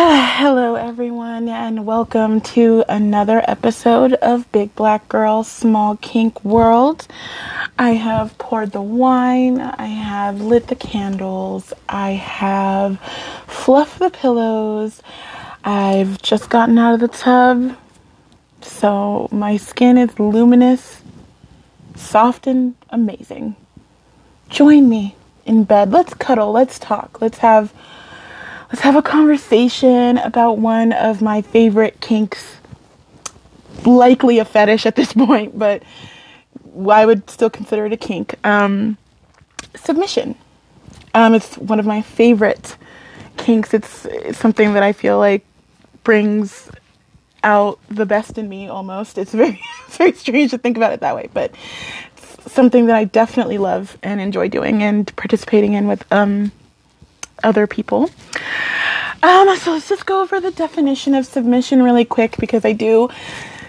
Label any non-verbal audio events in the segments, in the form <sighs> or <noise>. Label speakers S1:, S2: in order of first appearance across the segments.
S1: <sighs> Hello, everyone, and welcome to another episode of Big Black Girl Small Kink World. I have poured the wine, I have lit the candles, I have fluffed the pillows, I've just gotten out of the tub, so my skin is luminous, soft, and amazing. Join me in bed. Let's cuddle, let's talk, let's have let's have a conversation about one of my favorite kinks. Likely a fetish at this <laughs> point, but I would still consider it a kink. Um, submission. Um, it's one of my favorite kinks. It's, it's something that I feel like brings out the best in me almost. It's very, <laughs> very strange to think about it that way, but it's something that I definitely love and enjoy doing and participating in with um, other people. Um, so let's just go over the definition of submission really quick because I do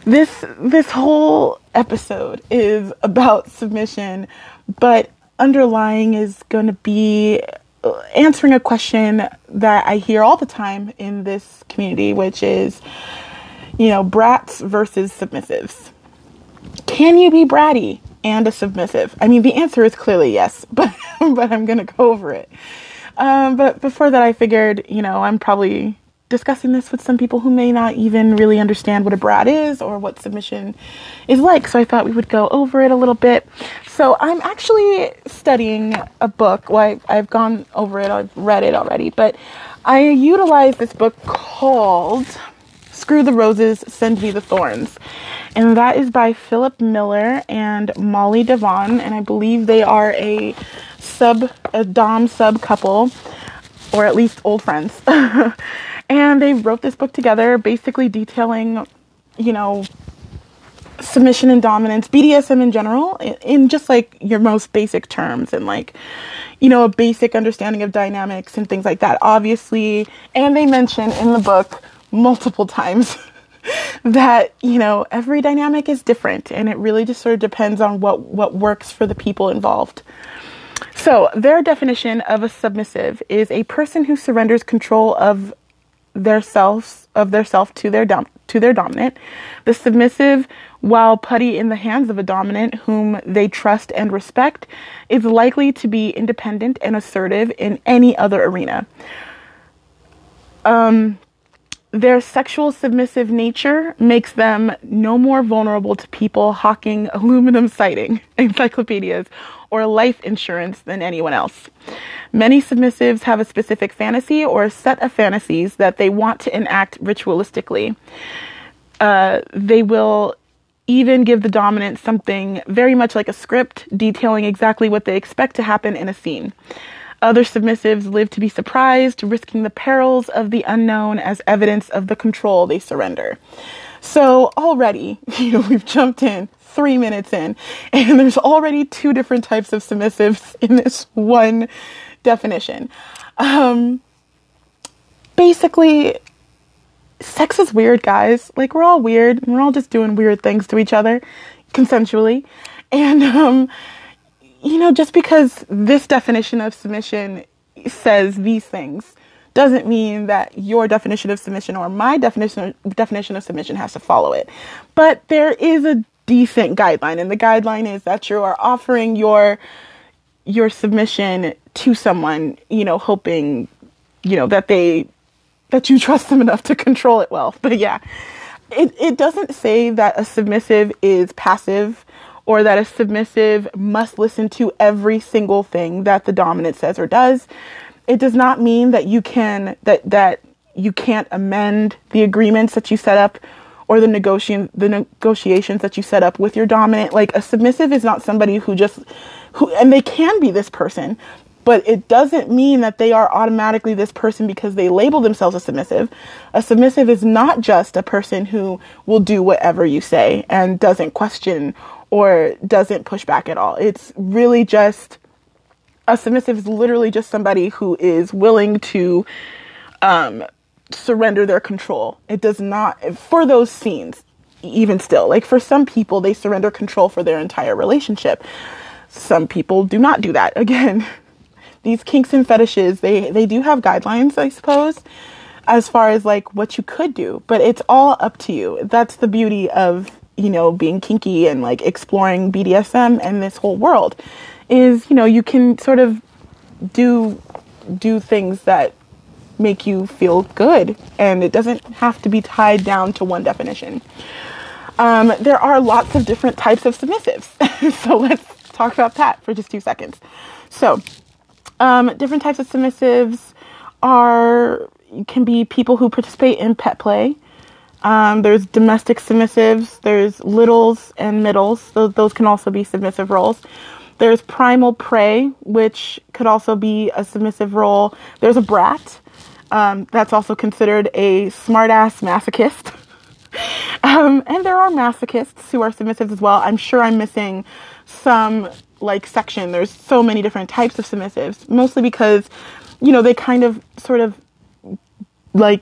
S1: this this whole episode is about submission, but underlying is going to be uh, answering a question that I hear all the time in this community, which is, you know, brats versus submissives. Can you be bratty and a submissive? I mean, the answer is clearly yes, <laughs> but but I'm going to go over it. Um, but before that, I figured, you know, I'm probably discussing this with some people who may not even really understand what a brat is or what submission is like. So I thought we would go over it a little bit. So I'm actually studying a book. Well, I, have gone over it, I've read it already, but I utilize this book called Screw the Roses, Send Me the Thorns. And that is by Philip Miller and Molly Devon. And I believe they are a sub a dom sub couple or at least old friends. <laughs> And they wrote this book together basically detailing you know submission and dominance bdsm in general in just like your most basic terms and like you know a basic understanding of dynamics and things like that obviously. And they mention in the book multiple times <laughs> that you know every dynamic is different and it really just sort of depends on what what works for the people involved so, their definition of a submissive is a person who surrenders control of their self of their self to their dom- to their dominant. The submissive, while putty in the hands of a dominant whom they trust and respect, is likely to be independent and assertive in any other arena. Um, their sexual submissive nature makes them no more vulnerable to people hawking aluminum siding <laughs> encyclopedias or life insurance than anyone else. Many submissives have a specific fantasy or a set of fantasies that they want to enact ritualistically. Uh, they will even give the dominant something very much like a script detailing exactly what they expect to happen in a scene. Other submissives live to be surprised, risking the perils of the unknown as evidence of the control they surrender. So already, <laughs> you know, we've jumped in three minutes in, and there's already two different types of submissives in this one definition. Um, basically, sex is weird, guys. Like, we're all weird, and we're all just doing weird things to each other consensually. And, um, you know, just because this definition of submission says these things doesn't mean that your definition of submission or my definition definition of submission has to follow it. But there is a decent guideline and the guideline is that you are offering your your submission to someone, you know, hoping, you know, that they that you trust them enough to control it well. <laughs> But yeah. It it doesn't say that a submissive is passive or that a submissive must listen to every single thing that the dominant says or does. It does not mean that you can that that you can't amend the agreements that you set up or the negotiation the negotiations that you set up with your dominant. Like a submissive is not somebody who just who and they can be this person, but it doesn't mean that they are automatically this person because they label themselves a submissive. A submissive is not just a person who will do whatever you say and doesn't question or doesn't push back at all. It's really just a submissive is literally just somebody who is willing to um, surrender their control. It does not, for those scenes, even still, like for some people, they surrender control for their entire relationship. Some people do not do that. <laughs> Again, these kinks and fetishes, they, they do have guidelines, I suppose. as far as like what you could do, but it's all up to you. That's the beauty of, you know, being kinky and like exploring BDSM and this whole world is, you know, you can sort of do do things that make you feel good and it doesn't have to be tied down to one definition. Um, there are lots of different types of submissives. <laughs> so let's talk about that for just two seconds. So, um, different types of submissives are can be people who participate in pet play. Um, there's domestic submissives. There's littles and middles. Those, those can also be submissive roles. There's primal prey, which could also be a submissive role. There's a brat. Um, that's also considered a smartass masochist. <laughs> um, and there are masochists who are submissives as well. I'm sure I'm missing some like section. There's so many different types of submissives, mostly because, you know, they kind of sort of like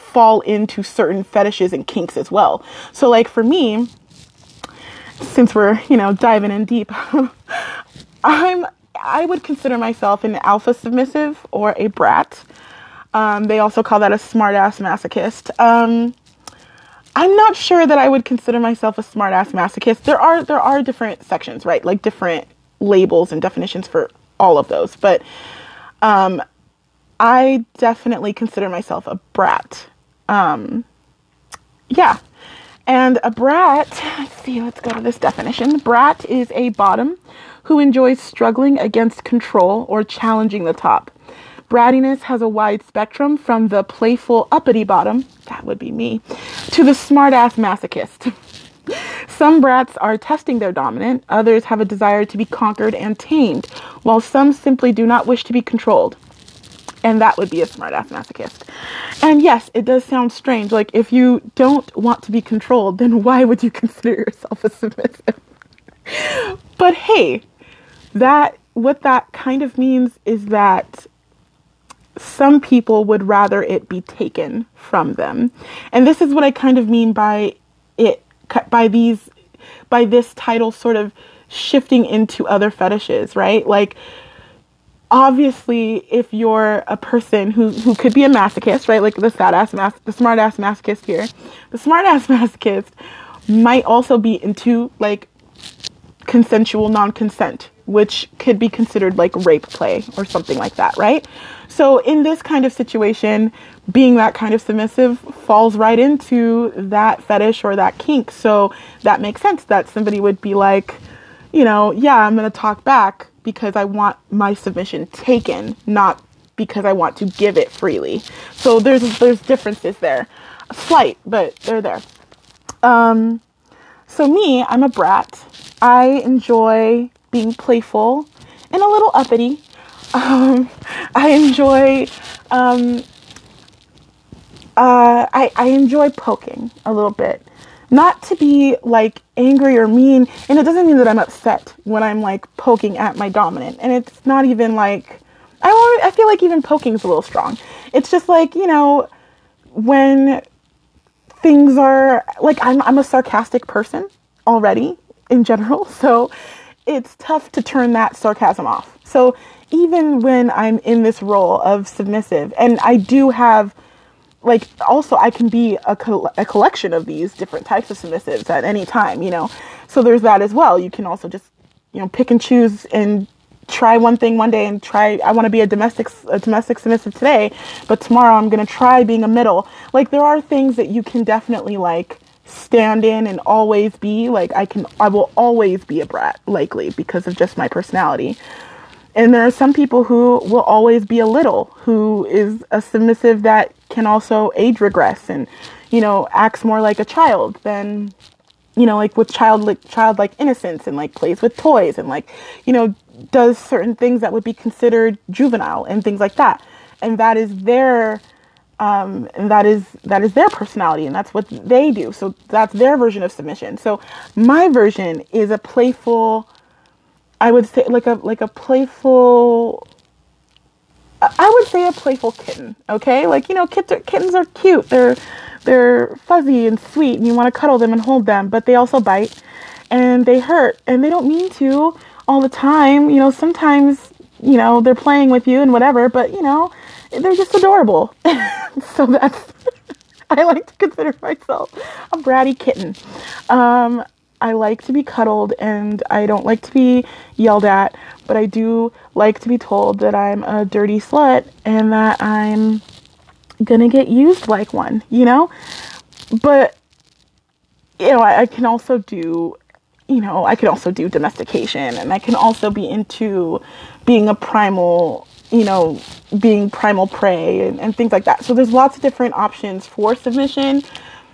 S1: fall into certain fetishes and kinks as well. So like for me, since we're, you know, diving in deep, <laughs> I'm I would consider myself an alpha submissive or a brat. Um, they also call that a smartass masochist. Um, I'm not sure that I would consider myself a smartass masochist. There are there are different sections, right? Like different labels and definitions for all of those. But um, I definitely consider myself a brat. Um, yeah. And a brat, let's see, let's go to this definition. Brat is a bottom who enjoys struggling against control or challenging the top. Brattiness has a wide spectrum from the playful uppity bottom, that would be me, to the smartass masochist. <laughs> some brats are testing their dominant, others have a desire to be conquered and tamed, while some simply do not wish to be controlled. And that would be a smart ass masochist. And yes, it does sound strange. Like, if you don't want to be controlled, then why would you <laughs> consider yourself a submissive? but hey, that what that kind of means is that some people would rather it be taken from them. And this is what I kind of mean by it by these by this title sort of shifting into other fetishes, right? Like obviously if you're a person who who could be a masochist, right? Like the sad ass mas- the smart ass masochist here. The smart ass <laughs> masochist might also be into like consensual non-consent, which could be considered like rape play or something like that, right? So in this kind of situation, being that kind of submissive falls right into that fetish or that kink. So that makes sense that somebody would be like, you know, yeah, I'm going to talk back because I want my submission taken, not because I want to give it freely. So there's there's differences there, slight, but they're there. Um, so me, I'm a brat. I enjoy being playful and a little uppity. <laughs> Um, I enjoy um, uh, I, I enjoy poking a little bit not to be like angry or mean and it doesn't mean that i'm upset when i'm like poking at my dominant and it's not even like i want i feel like even poking is a little strong. It's just like you know when things are like i'm i'm a sarcastic person already in general <laughs> so it's tough to turn that sarcasm off. So even when i'm in this role of submissive and i do have like also I can be a, a collection of these different types of submissives at any time, you know. So there's that as well. You can also just you know pick and choose and try one thing one day and try I want to be a domestic a domestic submissive today, but tomorrow I'm going to try being a middle. Like there are things that you can definitely like stand in and always be like I can I will always be a brat likely because of just my personality. And there are some people who will always be a little, who is a submissive that can also age regress and, you know, acts more like a child than, you know, like with childlike childlike innocence and like plays with toys and like, you know, does certain things that would be considered juvenile and things like that. And that is their um, and that is that is their personality and that's what they do. So that's their version of submission. So my version is a playful I would say like a like a playful I would say a playful kitten, okay? Like, you know, kittens are, kittens are cute. They're they're fuzzy and sweet and you want to cuddle them and hold them, but they also bite and they hurt and they don't mean to all the time. You know, sometimes, you know, they're playing with you and whatever, but you know, they're just adorable. <laughs> so that's <laughs> I like to consider myself a bratty kitten. Um, I like to be cuddled and I don't like to be yelled at, but I do like to be told that I'm a dirty slut and that I'm gonna get used like one, you know? But, you know, I, I can also do, you know, I can also do domestication and I can also be into being a primal, you know, being primal prey and, and things like that. So there's lots of different options for submission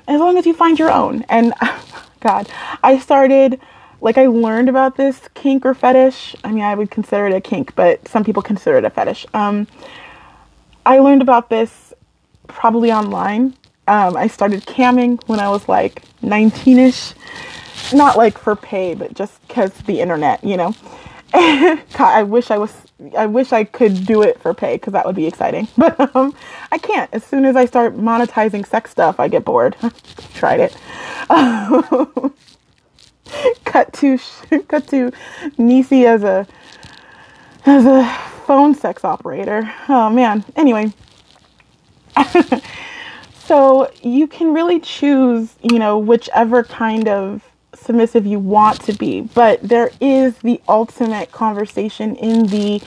S1: as long as you find your own. And <laughs> God, I started like I learned about this kink or fetish. I mean, I would consider it a kink, but some people consider it a fetish. Um, I learned about this probably online. Um, I started camming when I was like 19 ish. Not like for pay, but just because the internet, you know. <laughs> I wish I was. I wish I could do it for pay because that would be exciting. <laughs> But um, I can't. As soon as I start monetizing sex stuff, I get bored. <laughs> Tried it. <laughs> cut to cut to Nisi as a as a phone sex operator. Oh man. Anyway. <laughs> so you can really choose, you know, whichever kind of submissive you want to be, but there is the ultimate conversation in the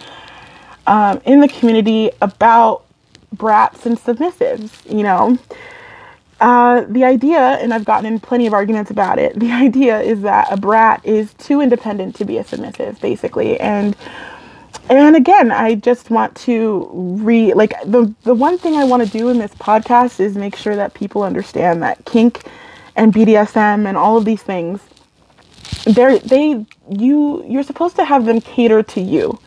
S1: um, in the community about brats and submissives. You know, uh, the idea, and I've gotten in plenty of arguments about it. <laughs> The idea is that a brat is too independent to be a submissive, basically, and and again, I just want to re like the the one thing I want to do in this podcast is make sure that people understand that kink and BDSM and all of these things they're they you you're supposed to have them cater to you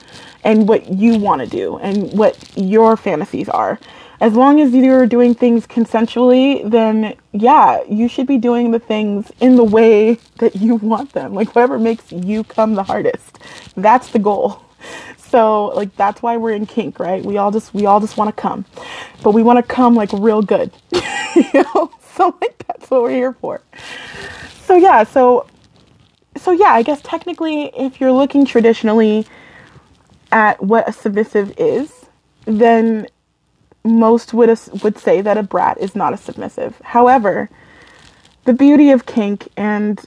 S1: and what you want to do and what your fantasies are. As long as you're doing things consensually, then yeah, you should be doing the things in the way that you want them. Like whatever makes you come the hardest. That's the goal. So like that's why we're in kink, right? We all just we all just want to come. But we want to come like real good. <laughs> you know? So like that's what we're here for. So yeah, so so yeah, I guess technically, if you're looking traditionally at what a submissive is, then most would would say that a brat is not a submissive. However, the beauty of kink and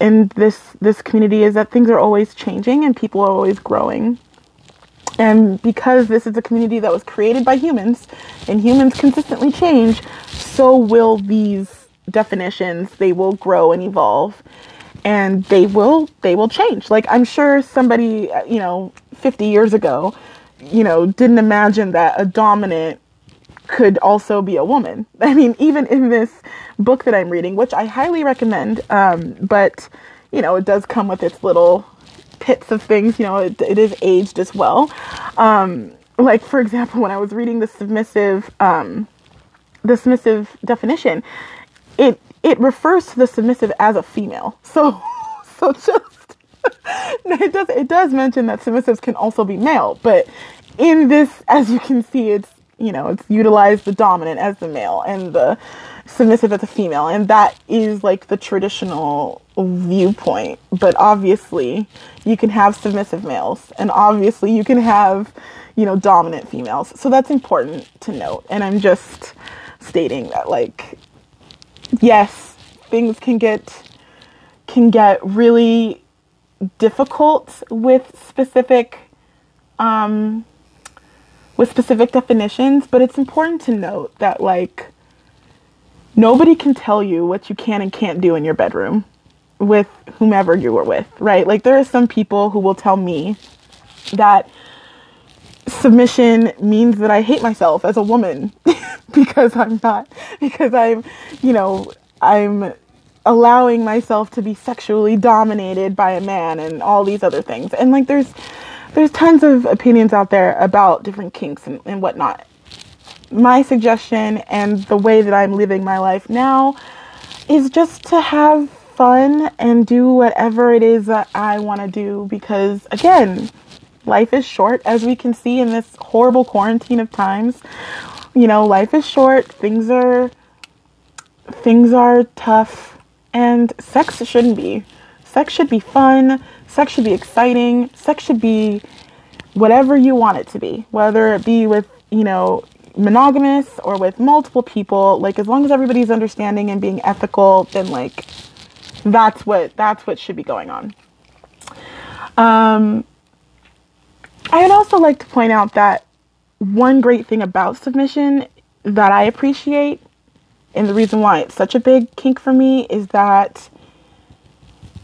S1: in this this community is that things are always changing and people are always growing. And because this is a community that was created by humans and humans consistently change, so will these definitions. They will grow and evolve and they will they will change. Like i'm sure somebody uh, you know 50 years ago you know didn't imagine that a dominant could also be a woman. <laughs> I mean even in this book that i'm reading which i highly recommend um, but you know it does come with its little pits of things you know it, it is aged as well. Um, like for example when i was reading the submissive um, the submissive definition it it refers to the submissive as a female. So, <laughs> so just <laughs> it does it does mention that submissives can also be male, but in this, as you can see, it's you know it's utilized the dominant as the male and the submissive as a female, and that is like the traditional viewpoint. But obviously, you can have submissive males, and obviously, you can have you know dominant females. So that's important to note. And I'm just stating that like yes, things can get can get really difficult with specific um, with specific definitions, but it's important to note that like nobody can tell you what you can and can't do in your bedroom with whomever you were with, right? Like there are some people who will tell me that submission means that I hate myself as a woman <laughs> <laughs> because I'm not because I'm, you know, I'm allowing myself to be sexually dominated by a man and all these other things. And like there's there's tons of opinions out there about different kinks and, and whatnot. My suggestion and the way that I'm living my life now is just to have fun and do whatever it is that I want to do because again, life is short as we can see in this horrible quarantine of times. You know, life is short, things are things are tough and sex shouldn't be. Sex should be fun, sex should be exciting, sex should be whatever you want it to be, whether it be with you know, monogamous or with multiple people, like as long as everybody's understanding and being ethical, then like that's what that's what should be going on. Um, I would also like to point out that one great thing about submission that I appreciate, and the reason why it's such a big kink for me, is that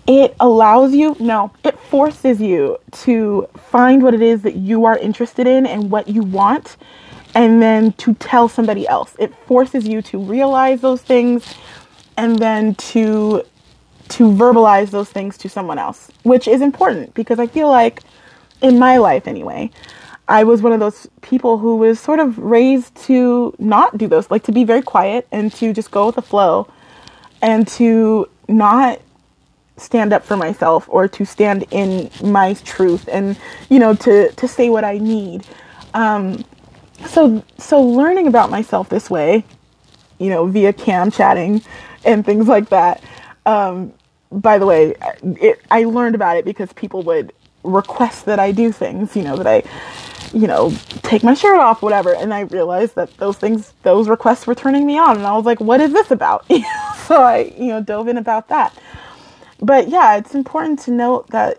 S1: it allows you, no, it forces you to find what it is that you are interested in and what you want, and then to tell somebody else. It forces you to realize those things and then to to verbalize those things to someone else, which is important because I feel like in my life anyway, I was one of those people who was sort of raised to not do those, like to be very quiet and to just go with the flow and to not stand up for myself or to stand in my truth and you know to to say what I need. Um, so so learning about myself this way, you know, via cam chatting and things like that. Um, by the way, it, I learned about it because people would request that I do things, you know, that I, you know, take my shirt off, whatever. And I realized that those things, those requests were turning me on. And I was like, what is this about? <laughs> so I, you know, dove in about that. But yeah, it's important to note that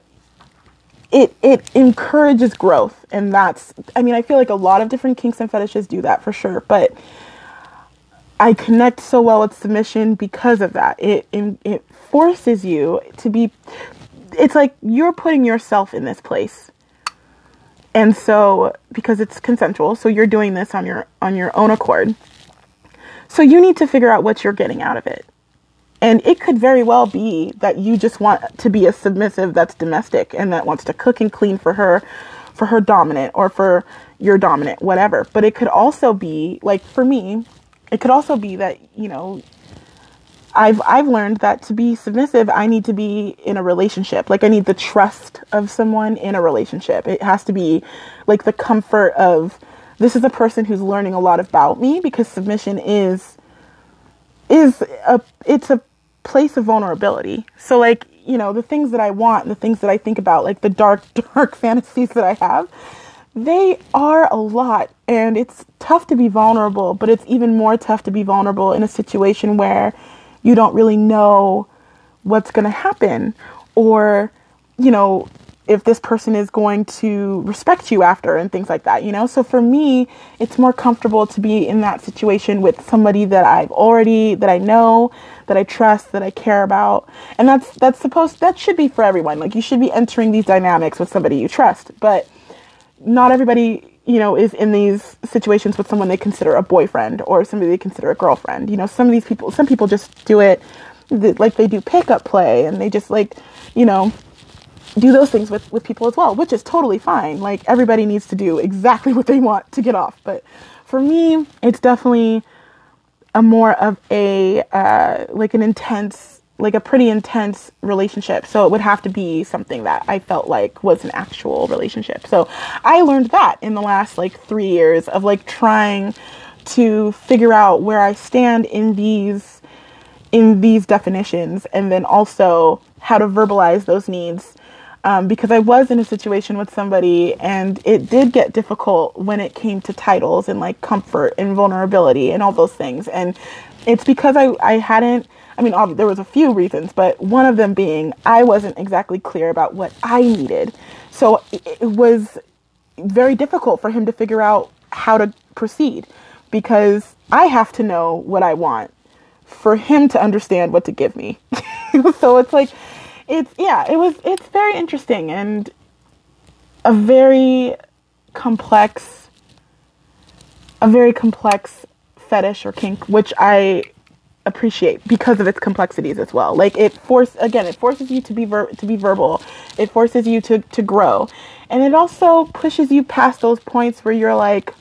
S1: it it encourages growth and that's I mean, I feel like a lot of different kinks and fetishes do that for sure, but I connect so well with submission because of that. It, it it forces you to be it's like you're putting yourself in this place. And so because it's consensual, so you're doing this on your on your own accord. So you need to figure out what you're getting out of it. And it could very well be that you just want to be a submissive that's domestic and that wants to cook and clean for her for her dominant or for your dominant, whatever. But it could also be like for me, it could also be that, you know, I've I've learned that to be submissive, I need to be in a relationship. Like I need the trust of someone in a relationship. It has to be like the comfort of this is a person who's learning a lot about me because submission is is a it's a place of vulnerability. So like, you know, the things that I want, the things that I think about, like the dark <laughs> dark fantasies that I have, they are a lot and it's tough to be vulnerable, but it's even more tough to be vulnerable in a situation where you don't really know what's going to happen or you know if this person is going to respect you after and things like that, you know? So for me, it's more comfortable to be in that situation with somebody that I've already that I know, that I trust, that I care about. And that's that's supposed that should be for everyone. Like you should be entering these dynamics with somebody you trust. But not everybody you know, is in these situations with someone they consider a boyfriend or somebody they consider a girlfriend. You know, some of these people, some people just do it like they do pickup play and they just like, you know, do those things with, with people as well, which is totally fine. Like everybody needs to do exactly <laughs> what they want to get off. But for me, it's definitely a more of a, uh, like an intense like a pretty intense relationship. So it would have to be something that I felt like was an actual relationship. So I learned that in the last like 3 years of like trying to figure out where I stand in these in these definitions and then also how to verbalize those needs um, because I was in a situation with somebody and it did get difficult when it came to titles and like comfort and vulnerability and all those things and it's because I, I hadn't I mean, there was a few reasons, but one of them being I wasn't exactly clear about what I needed. So it was very difficult for him to figure out how to proceed because I have to know what I want for him to understand what to give me. <laughs> so it's like it's yeah, it was it's very interesting and a very complex a very complex fetish or kink which I appreciate because of its complexities as well. Like it force again, it forces you to be ver- to be verbal. It forces you to to grow. And it also pushes you past those points where you're like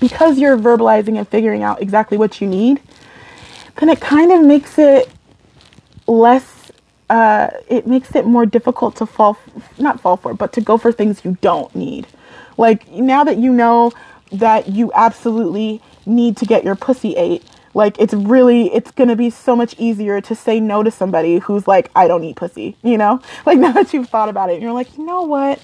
S1: because you're verbalizing and figuring out exactly what you need, then it kind of makes it less uh, it makes it more difficult to fall not fall for but to go for things you don't need. Like now that you know that you absolutely need to get your pussy ate like it's really it's gonna be so much easier to say no to somebody who's like, I don't eat pussy, you know? <laughs> Like now that you've thought about it, you're like, you know what?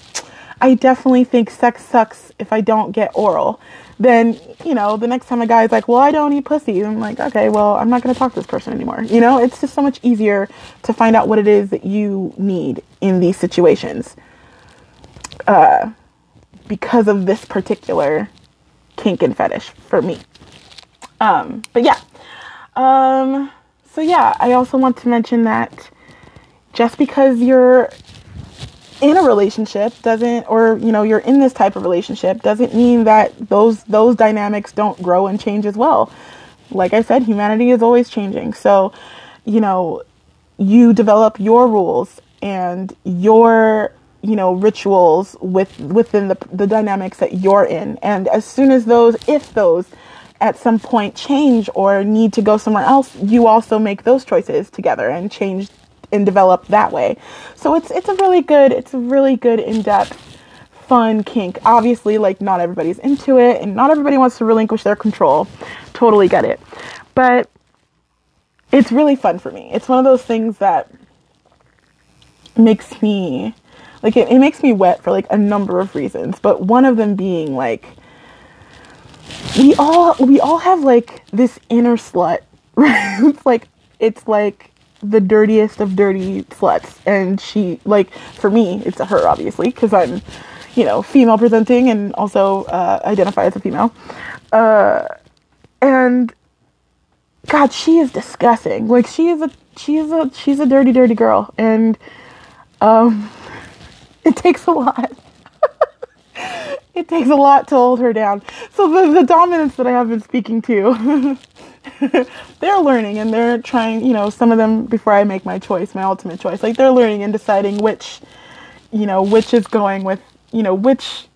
S1: I definitely think sex sucks if I don't get oral. Then, you know, the next time a guy's like, well, I don't eat pussy, I'm like, okay, well, I'm not to talk to this person anymore. You know, it's just so much easier to find out what it is that you need in these situations uh, because of this particular kink and fetish for me. Um, but yeah. Um, so yeah, I also want to mention that just because you're in a relationship doesn't or you know you're in this type of relationship doesn't mean that those those dynamics don't grow and change as well. Like i said humanity is always changing. So you know you develop your rules and your you know rituals with within the the dynamics that you're in. And as soon as those if those at some point change or need to go somewhere else you also make those choices together and change and develop that way. So it's it's a really good it's a really good in-depth fun kink. Obviously like not everybody's into it and not everybody wants to relinquish their control. Totally get it. But it's really fun for me. It's one of those things that makes me like it, it makes me wet for like a number of reasons, but one of them being like we all we all have like this inner slut, <laughs> right? it's like it's like the dirtiest of dirty sluts. And she like for me it's a her obviously because i'm you know female presenting and also uh, identify as a female. Uh, and god she is disgusting. Like she is a she is a she's a dirty dirty girl. And um <laughs> it takes a lot it takes a lot to hold her down so the, the dominants that i have been speaking to <laughs> they're learning and they're trying, you know, some of them before I make my choice, my ultimate choice. Like they're learning and deciding which, you know, which is going with, you know, which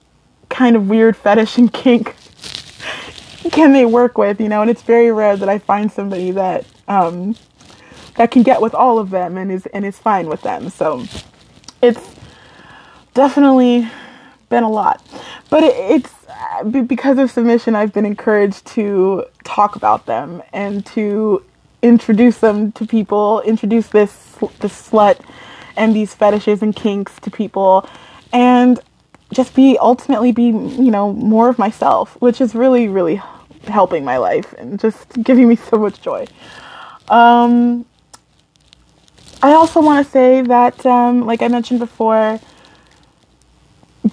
S1: kind of weird fetish and kink <laughs> can they work with, you know, and it's very rare that I find somebody that um that can get with all of them and is and is fine with them. So it's definitely been a lot. But it, it's because of submission, I've been encouraged to talk about them and to introduce them to people, introduce this this slut and these fetishes and kinks to people, and just be ultimately be you know more of myself, which is really really helping my life and just giving me <laughs> so much joy. Um, I also want to say that, um, like I mentioned before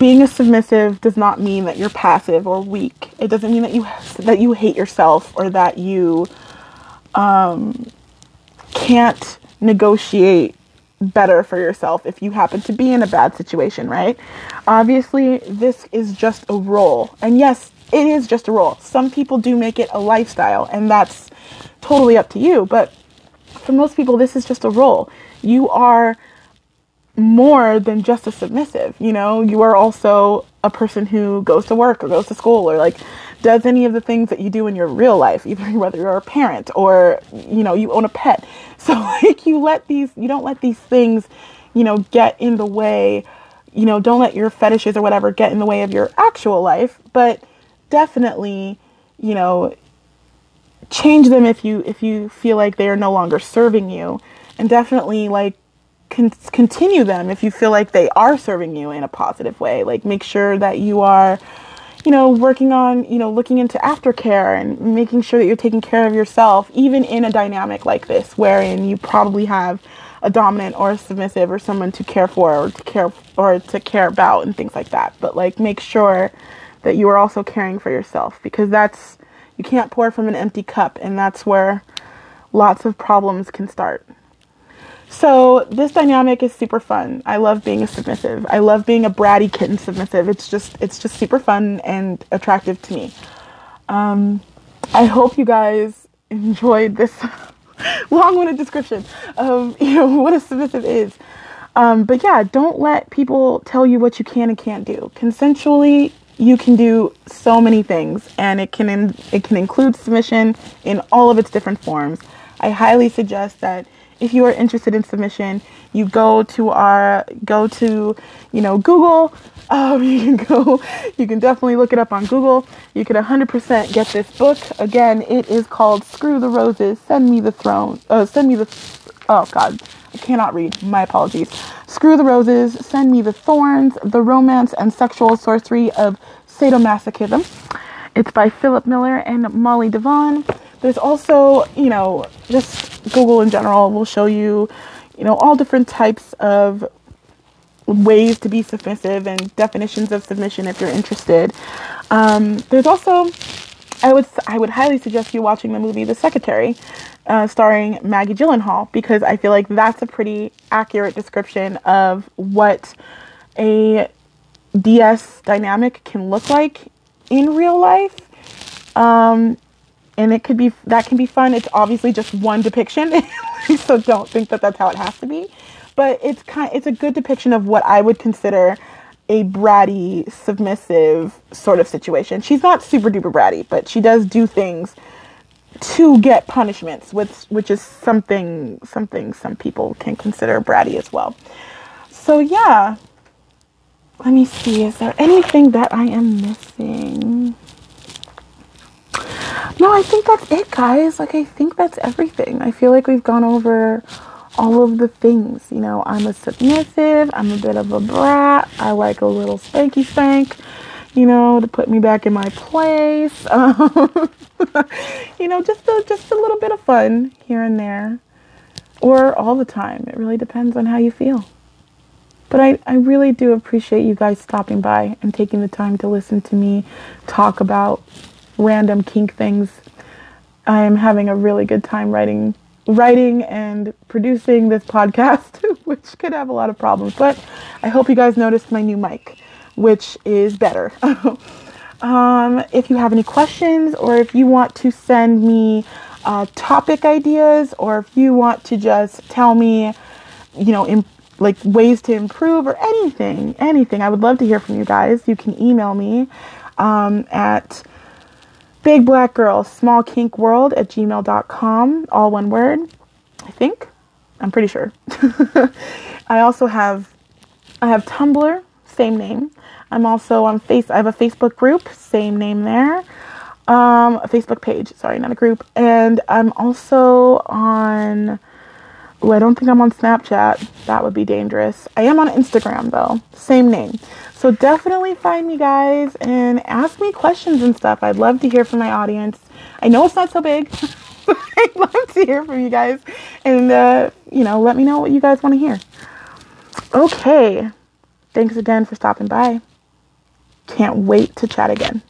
S1: being a submissive does not mean that you're passive or weak. It doesn't mean that you that you hate yourself or that you um, can't negotiate better for yourself if you happen to be in a bad situation, right? Obviously, this is just a role. And yes, it is just a role. Some people do make it a lifestyle, and that's totally up to you. But for most people, this is just a role. You are more than just a submissive. You know, you are also a person who goes to work or goes to school or like does any of the things that you do in your real life, either <laughs> whether you're a parent or, you know, you own a pet. <laughs> So like you let these, you don't let these things, you know, get in the way, you know, don't let your fetishes or whatever get in the way of your actual life, but definitely, you know, change them if you if you feel like they are no longer serving you and definitely like con- continue them if you feel like they are serving you in a positive way. Like make sure that you are, you know, working on, you know, looking into aftercare and making sure that you're taking care of yourself, even in a dynamic like this, wherein you probably have a dominant or a submissive or someone to care for or to care or to care about and things like that. But like make sure that you are also caring for yourself because that's you can't pour from an empty cup and that's where lots of problems can start. So this dynamic is super fun. I love being a submissive. I love being a bratty kitten submissive. It's just it's just super fun and attractive to me. Um, I hope you guys enjoyed this <laughs> long-winded description of <laughs> you know what a submissive is. Um, but yeah, don't let people tell you what you can and can't do. Consensually, you can do so many things, and it can in, it can include submission in all of its different forms. I highly suggest that if you are interested in submission, you go to our go to you know Google. <laughs> Um, you can go. You can definitely look it up on Google. You can 100% get this book. Again, it is called "Screw the Roses, Send Me the Throne." Uh, send me the oh God, I cannot read. My apologies. Screw the Roses, Send Me the Thorns, The Romance and Sexual Sorcery of Sadomasochism. It's by Philip Miller and Molly Devon. There's also, you know, just Google in general will show you, you know, all different types of ways to be submissive and definitions of submission if you're interested. Um, there's also, I would I would highly suggest you watching the movie The Secretary, uh, starring Maggie Gyllenhaal, because I feel like that's a pretty accurate description of what a DS dynamic can look like in real life. Um, and it could be that can be fun. It's obviously just one depiction, <laughs> so don't think that that's how it has to be. But it's kind it's a good depiction of what I would consider a bratty, submissive sort of situation. She's not super duper bratty, but she does do things to get punishments, which which is something something some people can consider bratty as well. So yeah. Let me see, is there anything that I am missing? No, I think that's it, guys. Like I think that's everything. I feel like we've gone over all of the things. You know, I'm a submissive, I'm a bit of a brat, I like a little spanky spank, you know, to put me back in my place. Um, <laughs> you know, just a, just a little bit of fun here and there. Or all the time. It really depends on how you feel. But I, I really do appreciate you guys stopping by and taking the time to listen to me talk about random kink things. I am having a really good time writing writing and producing this podcast, <laughs> which could have a lot of problems. But I hope you guys noticed my new mic, which is better. <laughs> um, if you have any questions or if you want to send me uh, topic ideas or if you want to just tell me, you know, in, like ways to improve or anything, anything, I would love to hear from you guys. You can email me um, at Big Black Girl, Small Kink World at gmail.com, all one word, I think. I'm pretty sure. <laughs> I also have I have Tumblr, same name. I'm also on face I have a Facebook group, same name there. Um, a Facebook page, sorry, not a group. And I'm also on Oh, I don't think I'm on Snapchat. That would be dangerous. I am on Instagram though. Same name. So definitely find me guys and ask me questions and stuff. I'd love to hear from my audience. I know it's not so big. <laughs> But I'd love to hear from you guys. And uh, you know, let me know what you guys want to hear. Okay. Thanks again for stopping by. Can't wait to chat again.